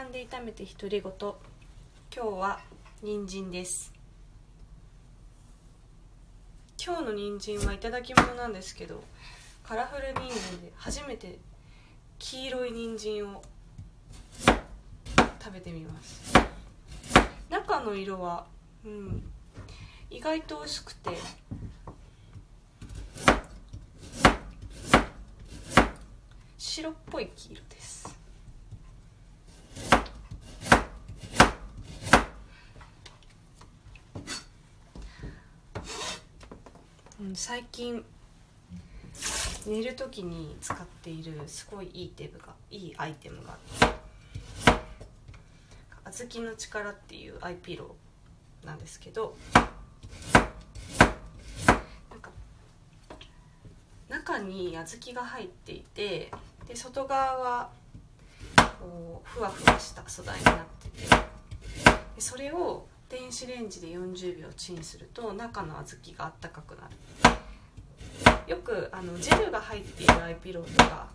らんで炒めて独り言。今日は人参です。今日の人参はいただき物なんですけどカラフル人参で初めて黄色い人参を食べてみます。中の色は、うん、意外と薄くて白っぽい黄色です。最近寝る時に使っているすごいいいテープがいいアイテムがあって「あずきの力」っていうアイピローなんですけど。なんか中に小豆が入っていてで外側はこうふわふわした素材になってて。でそれを電子レンジで40秒チンすると中の小豆があったかくなる。よくあのジェルが入っているアイピローとか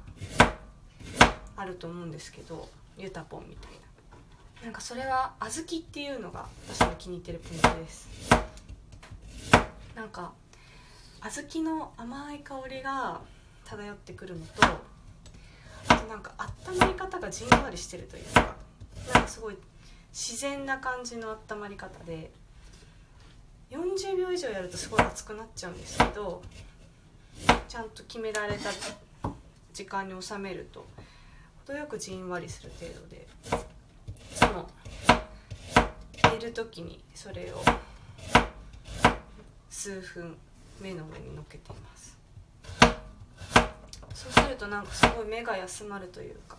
あると思うんですけどユタポンみたいな。なんかそれは小豆っていうのが私の気に入ってるポイントです。なんか小豆の甘い香りが漂ってくるのとあとなんか温まり方がじんわりしてるというかなんかすごい自然な感じの温まり方で40秒以上やるとすごい熱くなっちゃうんですけどちゃんと決められた時間に収めると程よくじんわりする程度でいつも寝る時にそれを数分目の上にのけています。そうするとなんかすごい目が休まるというか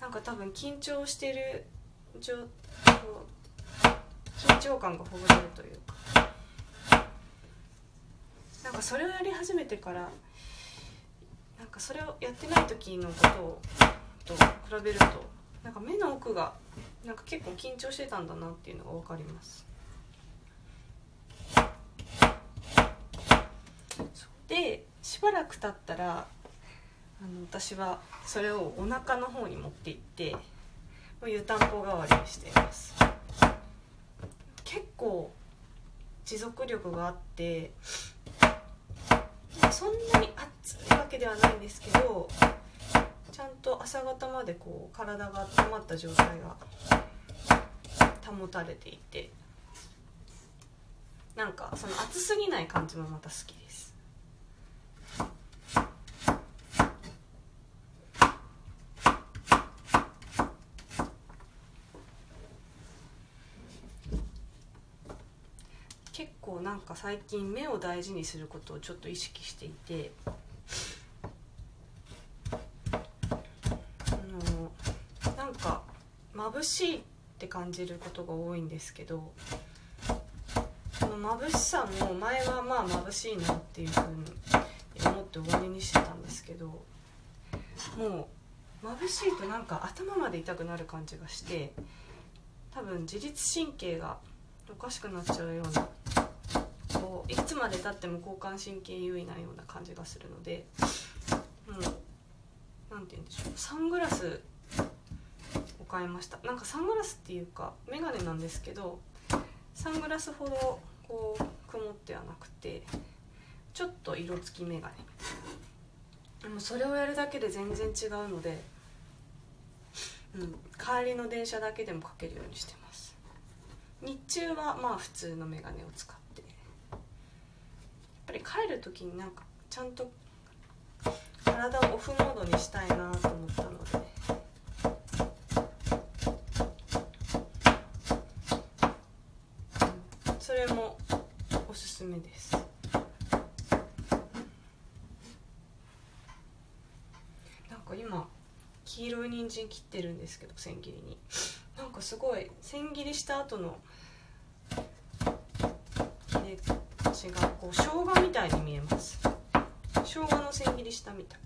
なんか多分緊張してる状緊張感がほぐれるというか。なんかそれをやり始めてからなんかそれをやってない時のことをと比べるとなんか目の奥がなんか結構緊張してたんだなっていうのが分かります。でしばらく経ったらあの私はそれをお腹の方に持っていって湯たんぽ代わりにしています。結構持続力があってそんなに暑いわけではないんですけどちゃんと朝方までこう体が温まった状態が保たれていてなんかその暑すぎない感じもまた好きです結構なんか最近目を大事にすることをちょっと意識していてあのなんか眩しいって感じることが多いんですけどその眩しさも前はまあ眩しいなっていうふうに思って終わりにしてたんですけどもう眩しいとなんか頭まで痛くなる感じがして多分自律神経がおかしくなっちゃうようなこう。いつまでたっても交感神経優位なような感じがするのでうん。何て言うんでしょう。サングラスを買いました。なんかサングラスっていうか眼鏡なんですけどサングラスほどこう曇ってはなくてちょっと色付き眼鏡でもそれをやるだけで全然違うので、うん、帰りの電車だけでもかけるようにしてます。日中はまあ普通の眼鏡を使って。ぱり帰る時になんかちゃんと体をオフモードにしたいなと思ったので。それもおすすめです。なんか今黄色い人参切ってるんですけど千切りに。なんかすごい千切りした後の切れ味がこう生姜みたいに見えます。生姜の千切りしたみたい。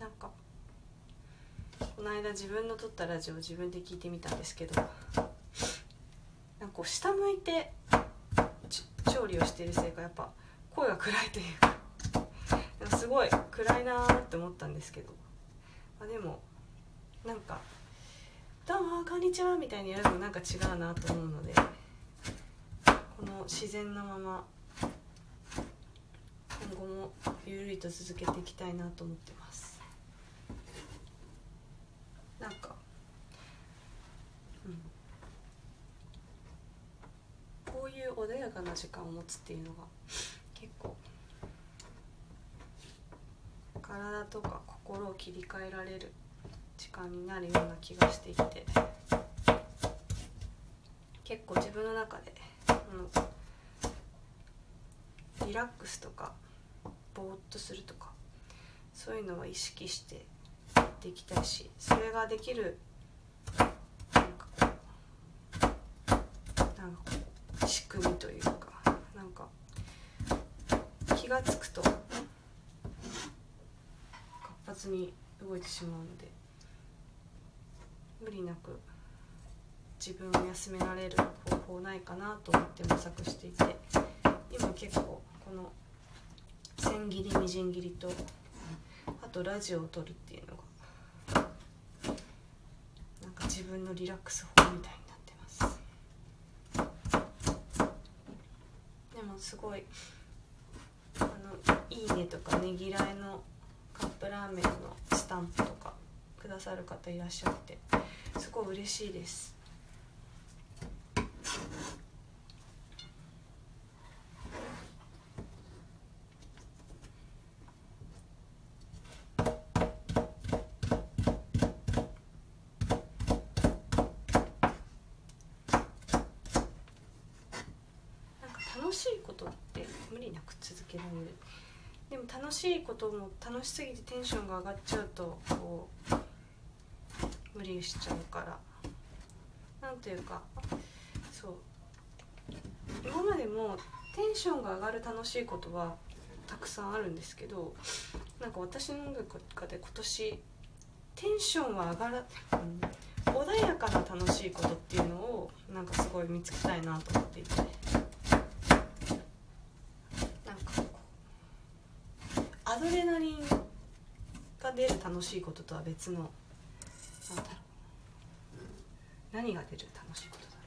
なんかこの間自分の撮ったラジオ自分で聞いてみたんですけどなんかこう下向いて調理をしているせいかやっぱ声が暗いというかすごい暗いなーって思ったんですけど、あ、でもなんか「どうもこんにちは」みたいにやるのなんか違うなと思うのでこの自然なまま今後もゆるりと続けていきたいなと思ってます。なんかうん。こういう穏やかな時間を持つっていうのが結構体とか心を切り替えられる時間になるような気がしていて結構自分の中で、リラックスとかぼーっとするとかそういうのは意識してやっていきたいしそれができるなんかこうなんかこう仕組みというかなんか気が付くとに動いてしまうので無理なく自分を休められる方法ないかなと思って模索していて今結構この千切りみじん切りとあとラジオを撮るっていうのがなんか自分のリラックス法みたいになってます。でもすごいあの「いいね」とかねぎらいのカップラーメンのスタンプとかくださる方いらっしゃってすごい嬉しいです。なんか楽しいことって無理なく続けられる。でも楽しいことも楽しすぎてテンションが上がっちゃうとこう無理しちゃうから。なんというかそう。今までもテンションが上がる楽しいことはたくさんあるんですけどなんか私の中で今年テンションは上がら、うん、穏やかな楽しいことっていうのをなんかすごい見つけたいなと思っていてなんかこうアドレナリンで楽しいこととは別の何だろう。何が出る楽しいことだろう。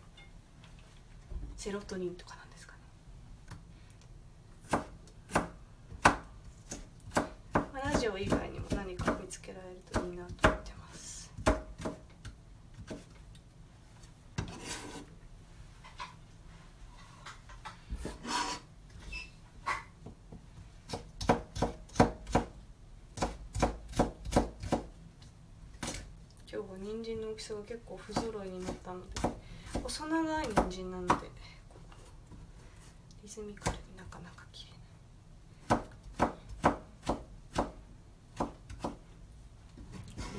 セロトニンとかなんですかね、まあ、ラジオ以外にも何か見つけられるといいなと思ってます今日は人参の大きさが結構不揃いになったので細長い人参なのでリズミカルになかなか切れない。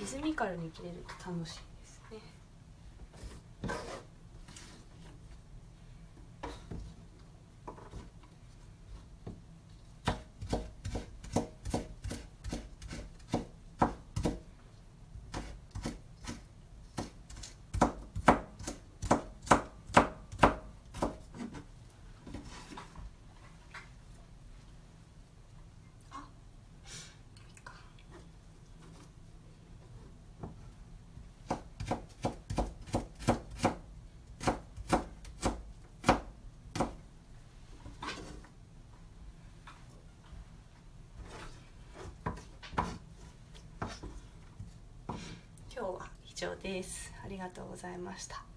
リズミカルに切れると楽しいですね今日は以上です。ありがとうございました。